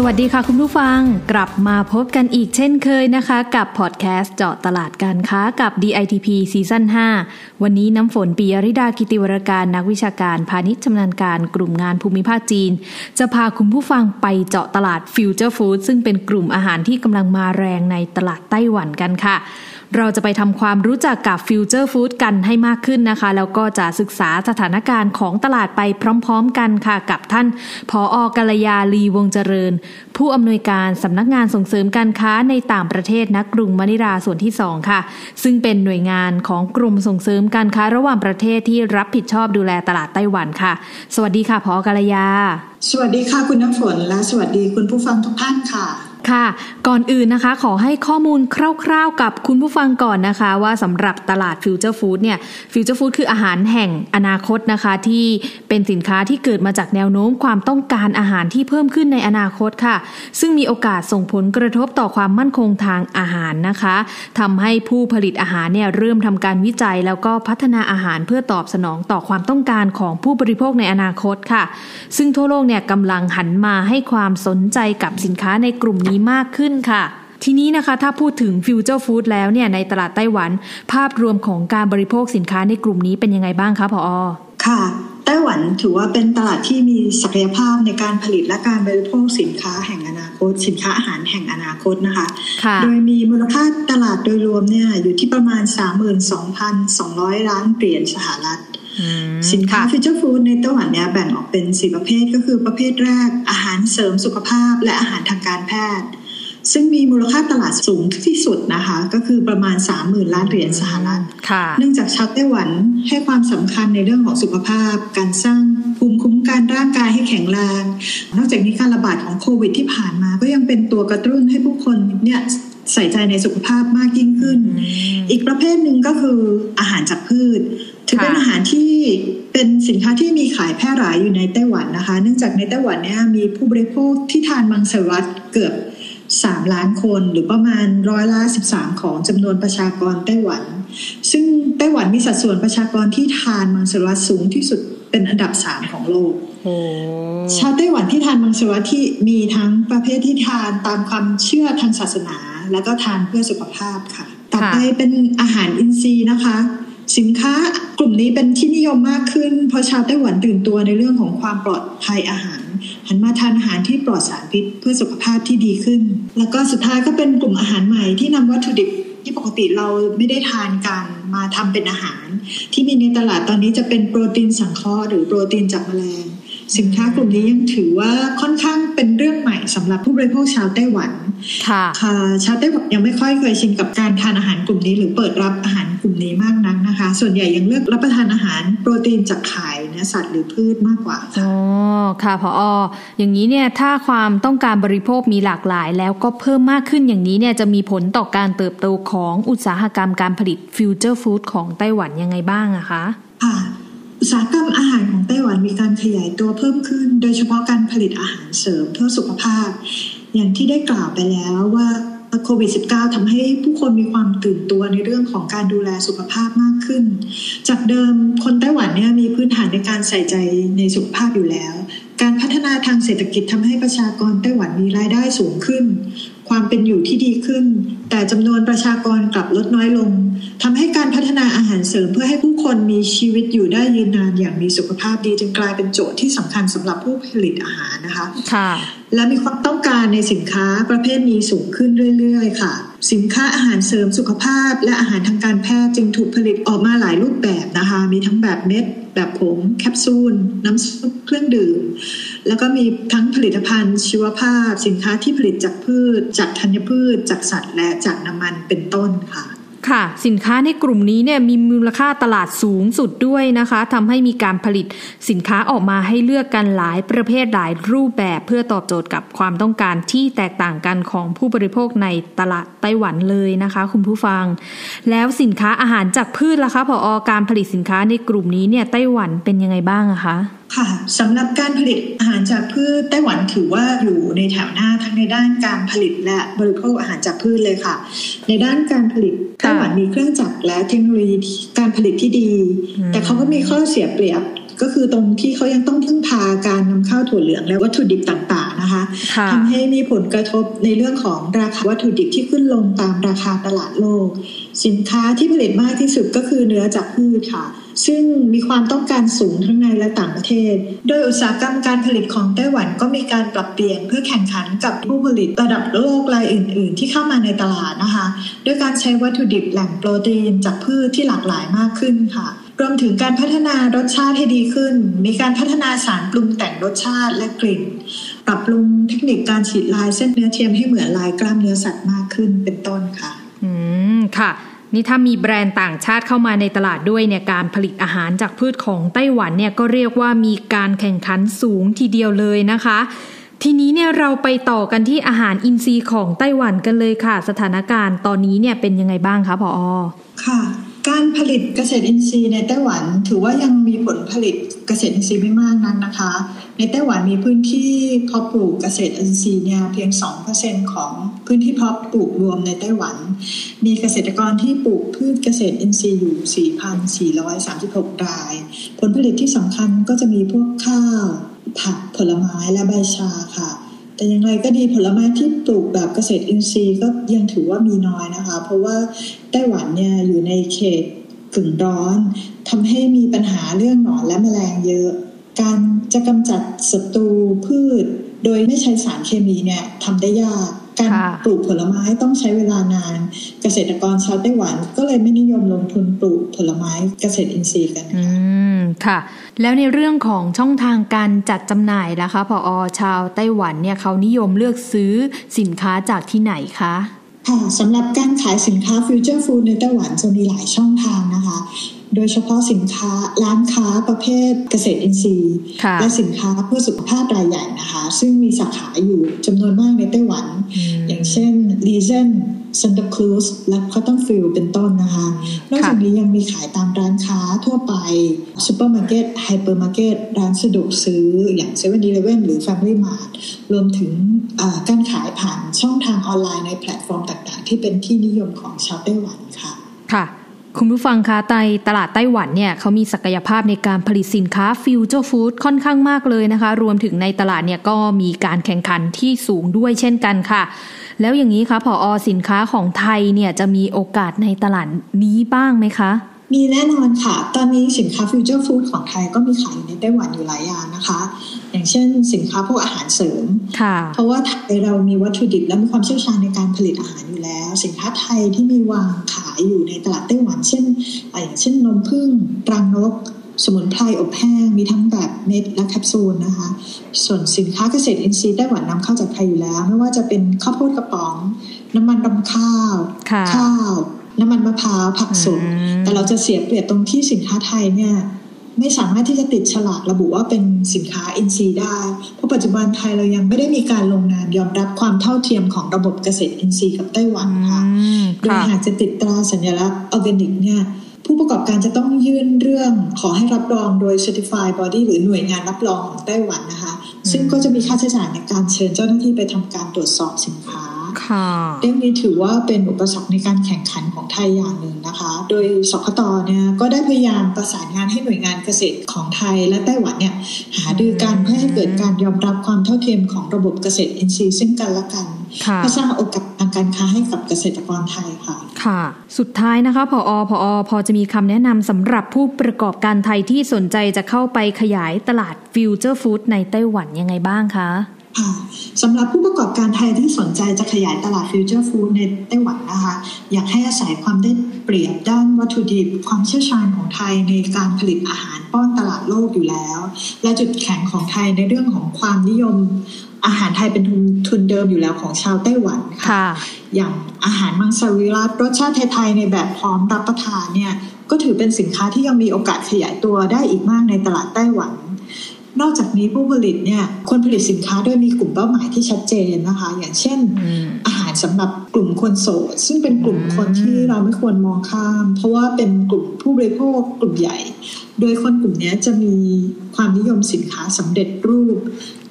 สวัสดีค่ะคุณผู้ฟังกลับมาพบกันอีกเช่นเคยนะคะ กับพอดแคสต์เจาะตลาดการค้ากับ DITP ซีซั่น5 วันนี้น้ำฝนปียริดากิติวรการนักวิชาการพาณิชย์ชำนาญการกลุ่มงานภูมิภาคจีน จะพาคุณผู้ฟังไปเจาะตลาด future food ซึ่งเป็นกลุ่มอาหารที่กำลังมาแรงในตลาดไต้หวันกันค่ะ เราจะไปทำความรู้จักกับ future food กันให้มากขึ้นนะคะ แล้วก็จะศึกษาสถานการณ์ของตลาดไปพร้อมๆกันค่ะ กับท่านผออกาลยาลีวงเจริญ ผู้อำนวยการสำนักงานส่งเสริมการค้าในต่างประเทศนักกรุงมะนิลาส่วนที่ 2 ค่ะ ซึ่งเป็นหน่วยงานของกลุ่มส่งเสริมการค้าระหว่างประเทศที่รับผิดชอบดูแลตลาดไต้หวันค่ะ สวัสดีค่ะผอกาลยา สวัสดีค่ะคุณน้ำฝนและสวัสดีคุณผู้ฟังทุกท่านค่ะ ค่ะ ก่อนอื่นนะคะ ขอให้ข้อมูลคร่าวๆกับคุณผู้ฟังก่อนนะคะ ว่าสำหรับตลาด future food เนี่ย future food คืออาหารแห่งอนาคตนะคะ ที่เป็นสินค้าที่เกิดมาจากแนวโน้มความต้องการอาหารที่เพิ่มขึ้นในอนาคตค่ะ ซึ่งมีโอกาสส่งผลกระทบต่อความมั่นคงทางอาหารนะคะทำให้ผู้ผลิตอาหารเนี่ยเริ่มทำการวิจัย แล้วก็พัฒนาอาหารเพื่อตอบสนองต่อความต้องการของผู้บริโภคในอนาคตค่ะ ซึ่งทั่วโลกเนี่ยกำลังหันมาให้ความสนใจกับสินค้าในกลุ่มนี้มากขึ้นค่ะทีนี้นะคะถ้าพูดถึงฟิวเจอร์ฟู้ดแล้วเนี่ยในตลาดไต้หวัน ภาพรวมของการบริโภคสินค้าในกลุ่มนี้เป็นยังไงบ้างคะพออค่ะไต้หวันถือว่าเป็นตลาดที่มีศักยภาพในการผลิตและการบริโภคสินค้าแห่งอนาคต สินค้าอาหารแห่งอนาคตนะคะคะโดยมีมูลค่าตลาดโดยรวมเนี่ยอยู่ที่ประมาณ 32,200 ล้านเหรียญสหรัฐ สินค้า future food ในไต้หวันเนี่ยแบ่งออกเป็นสี่ประเภทก็คือประเภทแรกอาหารเสริมสุขภาพและอาหารทางการแพทย์ ซึ่งมีมูลค่าตลาดสูงที่สุดนะคะ ก็คือประมาณ 30,000 ล้านเหรียญสหรัฐเนื่องจากชาวไต้หวันให้ความสำคัญในเรื่องของสุขภาพ การสร้างภูมิคุ้มกันร่างกายให้แข็งแรง นอกจากนี้การระบาดของโควิดที่ผ่านมา ก็ยังเป็นตัวกระตุ้นให้ผู้คนเนี่ย ใส่ใจในสุขภาพมากยิ่งขึ้น อีกประเภทหนึ่งก็คืออาหารจากพืชถือเป็นอาหารที่เป็นสินค้าที่มีขายแพร่หลายอยู่ในไต้หวันนะคะ เนื่องจากในไต้หวันเนี่ยมีผู้บริโภคที่ทานมังสวิรัตเกือบสามล้านคน หรือประมาณร้อยละสิบสามของจำนวนประชากรไต้หวัน ซึ่งไต้หวันมีสัดส่วนประชากรที่ทานมังสวิรัตสูงที่สุดเป็นอันดับสามของโลกชาวไต้หวันที่ทานมังสวิรัตที่มีทั้งประเภทที่ทานตามความเชื่อทางศาสนา แล้วก็ทานเพื่อสุขภาพค่ะ ต่อไปเป็นอาหารอินทรีย์นะคะ สินค้ากลุ่มนี้เป็นที่นิยมมากขึ้น เพราะชาวไต้หวันตื่นตัวในเรื่องของความปลอดภัยอาหาร หันมาทานอาหารที่ปลอดสารพิษเพื่อสุขภาพที่ดีขึ้น แล้วก็สุดท้ายก็เป็นกลุ่มอาหารใหม่ที่นำวัตถุดิบที่ปกติเราไม่ได้ทานกันมาทำเป็นอาหาร ที่มีในตลาดตอนนี้จะเป็นโปรตีนสังเคราะห์หรือโปรตีนจากแมลง สินค้ากลุ่มนี้ยังถือว่าค่อนข้างเป็นเรื่องใหม่สำหรับผู้บริโภคชาวไต้หวันค่ะชาวไต้หวันยังไม่ค่อยเคยชินกับการทานอาหารกลุ่มนี้ หรือเปิดรับอาหารกลุ่มนี้มากนักนะคะ ส่วนใหญ่ยังเลือกรับประทานอาหารโปรตีนจากไข่เนื้อสัตว์หรือพืชมากกว่าค่ะอ๋อค่ะพอออย่างนี้เนี่ยถ้าความต้องการบริโภคมีหลากหลาย แล้วก็เพิ่มมากขึ้นอย่างนี้เนี่ยจะมีผลต่อการเติบโตของอุตสาหกรรมการผลิตฟิวเจอร์ฟู้ดของไต้หวันยังไงบ้างอะคะค่ะ อุตสาหกรรมอาหารของไต้หวันมีการขยายตัวเพิ่มขึ้น โดยเฉพาะการผลิตอาหารเสริมเพื่อสุขภาพ อย่างที่ได้กล่าวไปแล้วว่าโควิด -19 ทำให้ผู้คนมีความตื่นตัวในเรื่องของการดูแลสุขภาพมากขึ้น จากเดิมคนไต้หวันเนี่ยมีพื้นฐานในการใส่ใจในสุขภาพอยู่แล้ว การพัฒนาทางเศรษฐกิจทำให้ประชากรไต้หวันมีรายได้สูงขึ้น ความเป็นอยู่ที่ดีขึ้น แต่จำนวนประชากรกลับลดน้อยลงทำให้การพัฒนาอาหารเสริมเพื่อให้ผู้คนมีชีวิตอยู่ได้ยืนนานอย่างมีสุขภาพดี จึงกลายเป็นโจทย์ที่สำคัญสำหรับผู้ผลิตอาหารนะคะค่ะและมีความต้องการในสินค้าประเภทนี้สูงขึ้นเรื่อยๆ ค่ะ สินค้าอาหารเสริมสุขภาพ และอาหารทางการแพทย์จึงถูกผลิตออกมาหลายรูปแบบนะคะ มีทั้งแบบเม็ด แบบผง แคปซูล น้ำซุปเครื่องดื่ม แล้วก็มีทั้งผลิตภัณฑ์ชีวภาพ สินค้าที่ผลิตจากพืช จากธัญพืช จากสัตว์ และจากน้ำมันเป็นต้นค่ะ ค่ะ สินค้าในกลุ่มนี้เนี่ยมีมูลค่าตลาดสูงสุดด้วยนะคะทำให้มีการผลิตสินค้าออกมาให้เลือกกันหลายประเภทหลายรูปแบบเพื่อตอบโจทย์กับความต้องการที่แตกต่างกันของผู้บริโภคในตลาดไต้หวันเลยนะคะ คุณผู้ฟัง แล้วสินค้าอาหารจากพืชล่ะคะพออการผลิตสินค้าในกลุ่มนี้เนี่ยไต้หวันเป็นยังไงบ้างอะคะ ค่ะสำหรับการผลิตอาหารจากพืชไต้หวันถือว่าอยู่ในแถวหน้าทั้งในด้านการผลิตและบริโภคอาหารจากพืชเลยค่ะ ในด้านการผลิตไต้หวันมีเครื่องจักรและเทคโนโลยีการผลิตที่ดี แต่เขาก็มีข้อเสียเปรียบก็คือตรงที่เขายังต้องพึ่งพาการนำเข้าถั่วเหลืองและวัตถุดิบต่างๆนะคะทำให้มีผลกระทบในเรื่องของราคาวัตถุดิบที่ขึ้นลงตามราคาตลาดโลก สินค้าที่ผลิตมากที่สุดก็คือเนื้อจากพืชค่ะ ซึ่งมีความต้องการสูงทั้งในและต่างประเทศ โดยอุตสาหกรรมการผลิตของไต้หวันก็มีการปรับเปลี่ยนเพื่อแข่งขันกับผู้ผลิตระดับโลกรายอื่น ๆ ที่เข้ามาในตลาดนะคะด้วยการใช้วัตถุดิบแหล่งโปรตีนจากพืชที่หลากหลายมากขึ้นค่ะรวมถึงการพัฒนารสชาติให้ดีขึ้น มีการพัฒนาสารปรุงแต่งรสชาติและกลิ่น ปรับปรุงเทคนิคการฉีดลายเส้นเนื้อเทียมให้เหมือนลายกล้ามเนื้อสัตว์มากขึ้นเป็นต้นค่ะ อืม ค่ะ นี่ถ้ามีแบรนด์ต่างชาติเข้ามาในตลาดด้วยเนี่ยการผลิตอาหารจากพืชของไต้หวันเนี่ยก็เรียกว่ามีการแข่งขันสูงทีเดียวเลยนะคะ ทีนี้เนี่ยเราไปต่อกันที่อาหารอินทรีย์ของไต้หวันกันเลยค่ะ สถานการณ์ตอนนี้เนี่ยเป็นยังไงบ้างคะพออค่ะ การผลิตเกษตรอินทรีย์ในไต้หวันถือว่ายังมีผลผลิตเกษตรอินทรีย์ไม่มากนักนะคะ ในไต้หวันมีพื้นที่เพาะปลูกเกษตรอินทรีย์เนี่ยเพียง 2%ของพื้นที่เพาะปลูกรวมในไต้หวัน มีเกษตรกรที่ปลูกพืชเกษตรอินทรีย์อยู่ 4,436 ราย ผลผลิตที่สำคัญก็จะมีพวกข้าว ผักผลไม้และใบชาค่ะ แต่อย่างไรก็ดีผลไม้ที่ปลูกแบบเกษตรอินทรีย์ก็ยังถือว่ามีน้อยนะคะ เพราะว่าไต้หวันเนี่ยอยู่ในเขตกึ่งร้อนทำให้มีปัญหาเรื่องหนอนและแมลงเยอะ การจะกำจัดศัตรูพืช โดยไม่ใช้สารเคมีเนี่ยทำได้ยาก การปลูกผลไม้ต้องใช้เวลานาน เกษตรกรชาวไต้หวันก็เลยไม่นิยมลงทุนปลูกผลไม้เกษตรอินทรีย์กันอืมค่ะ แล้วในเรื่องของช่องทางการจัดจำหน่ายนะคะผอ.ชาวไต้หวันเนี่ยเขานิยมเลือกซื้อสินค้าจากที่ไหนคะค่ะสำหรับการขายสินค้า future food ในไต้หวันจะมีหลายช่องทางนะคะ โดยเฉพาะสินค้าร้านค้าประเภทเกษตรอินทรีย์ และสินค้าเพื่อสุขภาพรายใหญ่นะคะ ซึ่งมีสาขาอยู่จำนวนมากในไต้หวัน อย่างเช่น Leezen Santa Cruz และ Cottonfield เป็นต้นนะคะ นอกจากนี้ยังมีขายตามร้านค้าทั่วไปซูเปอร์มาร์เก็ตไฮเปอร์มาร์เก็ตร้านสะดวกซื้ออย่างเซเว่นดีเลเว่นหรือแฟมิลี่มาร์ทรวมถึงการขายผ่านช่องทางออนไลน์ในแพลตฟอร์มต่างๆ ที่เป็นที่นิยมของชาวไต้หวันค่ะค่ะ คุณผู้ฟังคะไตตลาดไต้หวันเนี่ยเขามีศักยภาพในการผลิตสินค้า future food ค่อนข้างมากเลยนะคะ รวมถึงในตลาดเนี่ยก็มีการแข่งขันที่สูงด้วยเช่นกันค่ะ แล้วอย่างนี้คะผอ.สินค้าของไทยเนี่ยจะมีโอกาสในตลาดนี้บ้างไหมคะ มีแน่นอนค่ะ ตอนนี้สินค้า future food ของไทยก็มีขายในไต้หวันอยู่หลายอย่างนะคะ อย่างเช่นสินค้าพวกอาหารเสริม เพราะว่าไทยเรามีวัตถุดิบและมีความเชี่ยวชาญในการผลิตอาหารอยู่แล้ว สินค้าไทยที่มีวางขายอยู่ในตลาดไต้หวัน เช่นอย่างเช่นนมผึ้งรังนก สมุนไพรอบแห้ง มีทั้งแบบเม็ดและแคปซูลนะคะ ส่วนสินค้าเกษตรอินทรีย์ไต้หวันนำเข้าจากไทยอยู่แล้ว ไม่ว่าจะเป็นข้าวโพดกระป๋อง น้ำมันรำข้าว ข้าว น้ำมันมะพร้าวผักสดแต่เราจะเสียเปรียบตรงที่สินค้าไทยเนี่ยไม่สามารถที่จะติดฉลากระบุว่าเป็นสินค้าอินทรีย์ได้ เพราะปัจจุบันไทยเรายังไม่ได้มีการลงนามยอมรับความเท่าเทียมของระบบเกษตรอินทรีย์กับไต้หวันค่ะ โดยหากจะติดตราสัญลักษณ์ออร์แกนิกเนี่ยผู้ประกอบการจะต้องยื่นเรื่องขอให้รับรองโดย Certified Body หรือหน่วยงานรับรองของไต้หวันนะคะ ซึ่งก็จะมีค่าใช้จ่ายในการเชิญเจ้าหน้าที่ไปทำการตรวจสอบสินค้า เรื่องนี้ถือว่าเป็นอุปสรรคในการแข่งขันของไทยอย่างหนึ่งนะคะ โดยสคตเนี่ยก็ได้พยายามประสานงานให้หน่วยงานเกษตรของไทยและไต้หวันเนี่ยหาดือการเพื่อให้เกิดการยอมรับความเท่าเทียมของระบบเกษตรอินทรีย์ซึ่งกันและกันเพื่อสร้างโอกาสทางการค้าให้กับเกษตรกรไทยค่ะ ค่ะ สุดท้ายนะคะผอ.พอพอจะมีคำแนะนำสำหรับผู้ประกอบการไทยที่สนใจจะเข้าไปขยายตลาด future food ในไต้หวันยังไงบ้างคะค่ะ สำหรับผู้ประกอบการไทยที่สนใจจะขยายตลาด future food ในไต้หวันนะคะ อยากให้อาศัยความได้เปรียบด้านวัตถุดิบ ความเชี่ยวชาญของไทยในการผลิตอาหารป้อนตลาดโลกอยู่แล้ว และจุดแข็งของไทยในเรื่องของความนิยมอาหารไทยเป็นทุนทุนเดิมอยู่แล้วของชาวไต้หวันค่ะ อย่างอาหารมังสวิรัตรสชาติไทยๆในแบบพร้อมรับประทานเนี่ยก็ถือเป็นสินค้าที่ยังมีโอกาสขยายตัวได้อีกมากในตลาดไต้หวัน นอกจากนี้ผู้ผลิตเนี่ยคนผลิตสินค้าโดยมีกลุ่มเป้าหมายที่ชัดเจนนะคะ อย่างเช่น อาหารสำหรับกลุ่มคนโสด ซึ่งเป็นกลุ่มคนที่เราไม่ควรมองข้าม เพราะว่าเป็นกลุ่มผู้บริโภคกลุ่มใหญ่ โดยคนกลุ่มนี้จะมีความนิยมสินค้าสำเร็จรูป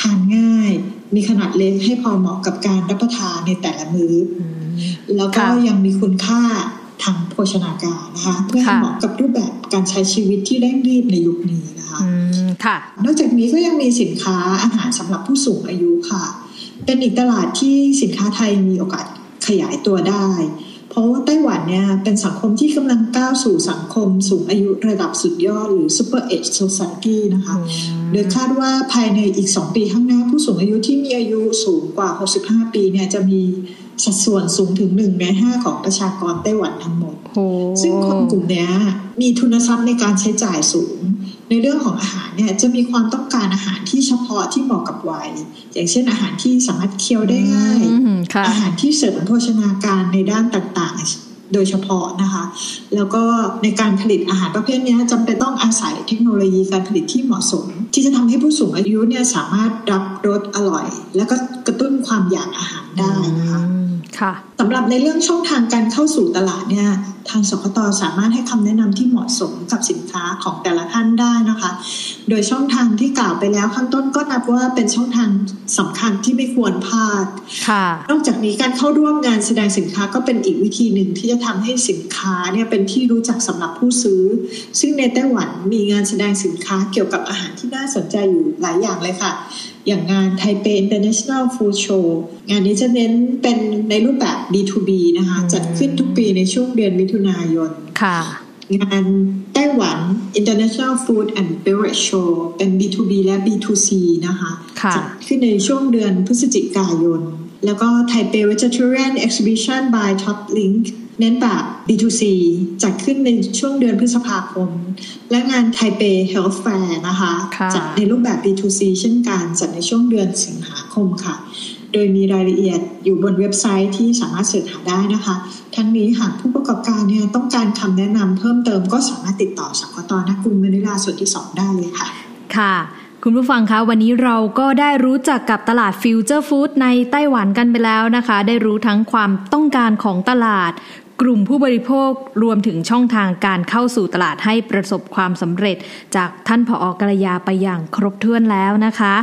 ทานง่าย มีขนาดเล็กให้พอเหมาะกับการรับประทานในแต่ละมือ้อแล้วก็ยังมีคุณค่า ทางโภชนาการนะคะเพื่อให้เหมาะกับรูปแบบการใช้ชีวิตที่เร่งรีบในยุคนี้นะคะค่ะ นอกจากนี้ก็ยังมีสินค้าอาหารสำหรับผู้สูงอายุค่ะ เป็นอีกตลาดที่สินค้าไทยมีโอกาสขยายตัวได้ เพราะว่าไต้หวันเนี่ยเป็นสังคมที่กำลังก้าวสู่สังคมสูงอายุระดับสุดยอดหรือ super age society นะคะ โดยคาดว่าภายในอีก 2 ปีข้างหน้าผู้สูงอายุที่มีอายุสูงกว่า 65 ปีเนี่ยจะมี สัดส่วนสูงถึงหนึ่งในห้าของประชากรไต้หวันทั้งหมด ซึ่งคนกลุ่มนี้มีทุนทรัพย์ในการใช้จ่ายสูง ในเรื่องของอาหารเนี่ยจะมีความต้องการอาหารที่เฉพาะที่เหมาะกับวัย อย่างเช่นอาหารที่สามารถเคี้ยวได้ง่าย อาหารที่เสริมโภชนาการในด้านต่างๆ โดยเฉพาะนะคะ แล้วก็ในการผลิตอาหารประเภทนี้จำเป็นต้องอาศัยเทคโนโลยีการผลิตที่เหมาะสม ที่จะทำให้ผู้สูงอายุเนี่ยสามารถรับรสอร่อย แล้วก็กระตุ้นความอยากอาหารได้นะคะ สำหรับในเรื่องช่องทางการเข้าสู่ตลาดเนี่ยทางสคตสามารถให้คำแนะนำที่เหมาะสมกับสินค้าของแต่ละท่านได้นะคะ โดยช่องทางที่กล่าวไปแล้วข้างต้นก็นับว่าเป็นช่องทางสำคัญที่ไม่ควรพลาดนอกจากนี้การเข้าร่วมงานแสดงสินค้าก็เป็นอีกวิธีหนึ่งที่จะทำให้สินค้าเนี่ยเป็นที่รู้จักสำหรับผู้ซื้อ ซึ่งในไต้หวันมีงานแสดงสินค้าเกี่ยวกับอาหารที่น่าสนใจอยู่หลายอย่างเลยค่ะ อย่างงานไทเป International Food Show งานนี้จะเน้นเป็นในรูปแบบ B2B นะคะ จัดขึ้นทุกปีในช่วงเดือนมิถุนายนค่ะ งานไต้หวัน International Food and Beverage Show เป็น B2B และ B2C นะคะะจัดขึ้นในช่วงเดือนพฤศจิกายน แล้วก็ไทเป Vegetarian Exhibition by Top Link เน้นแบบ B2C จัดขึ้นในช่วงเดือนพฤษภาคม และงานไทเป Health Fair นะคะจัดในรูปแบบ B2C เช่นกันจัดในช่วงเดือนสิงหาคมค่ะ โดยมีรายละเอียดอยู่บนเว็บไซต์ที่สามารถ search หาได้นะคะ ทั้งนี้หากผู้ประกอบการเนี่ยต้องการคำแนะนำเพิ่มเติมก็สามารถติดต่อสักตนักกรุงมนิลาส่วนที่ 2 ได้เลยค่ะ ค่ะคุณผู้ฟังคะวันนี้เราก็ได้รู้จักกับตลาด future food ในไต้หวันกันไปแล้วนะคะ ได้รู้ทั้งความต้องการของตลาด กลุ่มผู้บริโภครวมถึงช่องทางการเข้าสู่ตลาดให้ประสบความสำเร็จ จากท่านผออกรยาไปอย่างครบถ้วนแล้วนะคะ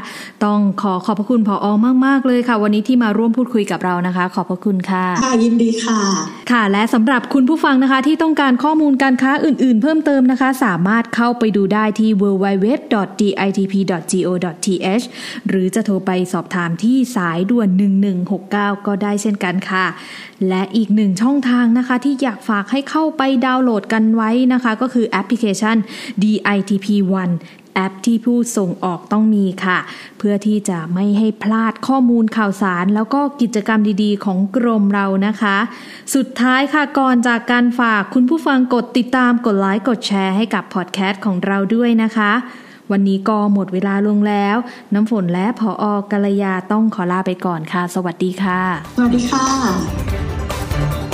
ต้องขอขอบพระคุณผออมาก ๆ เลยค่ะ วันนี้ที่มาร่วมพูดคุยกับเรานะคะ ขอบพระคุณค่ะค่ะยินดีค่ะ ค่ะ และสำหรับคุณผู้ฟังนะคะ ที่ต้องการข้อมูลการค้าอื่น ๆ เพิ่มเติมนะคะ สามารถเข้าไปดูได้ที่ www.ditp.go.th หรือจะโทรไปสอบถามที่สายด่วน 1169 ก็ได้เช่นกันค่ะ และอีกหนึ่งช่องทางนะคะคะ ที่อยากฝากให้เข้าไปดาวน์โหลดกันไว้นะคะ ก็คือแอปพลิเคชัน DITP One แอปที่ผู้ส่งออกต้องมีค่ะ เพื่อที่จะไม่ให้พลาดข้อมูลข่าวสาร แล้วก็กิจกรรมดีๆ ของกรมเรานะคะ สุดท้ายค่ะก่อนจากการฝากคุณผู้ฟังกดติดตามกดไลค์กดแชร์ให้กับพอดแคสต์ของเราด้วยนะคะ วันนี้ก็หมดเวลาลงแล้ว น้ำฝนและผออกัลยาต้องขอลาไปก่อนค่ะ สวัสดีค่ะ สวัสดีค่ะ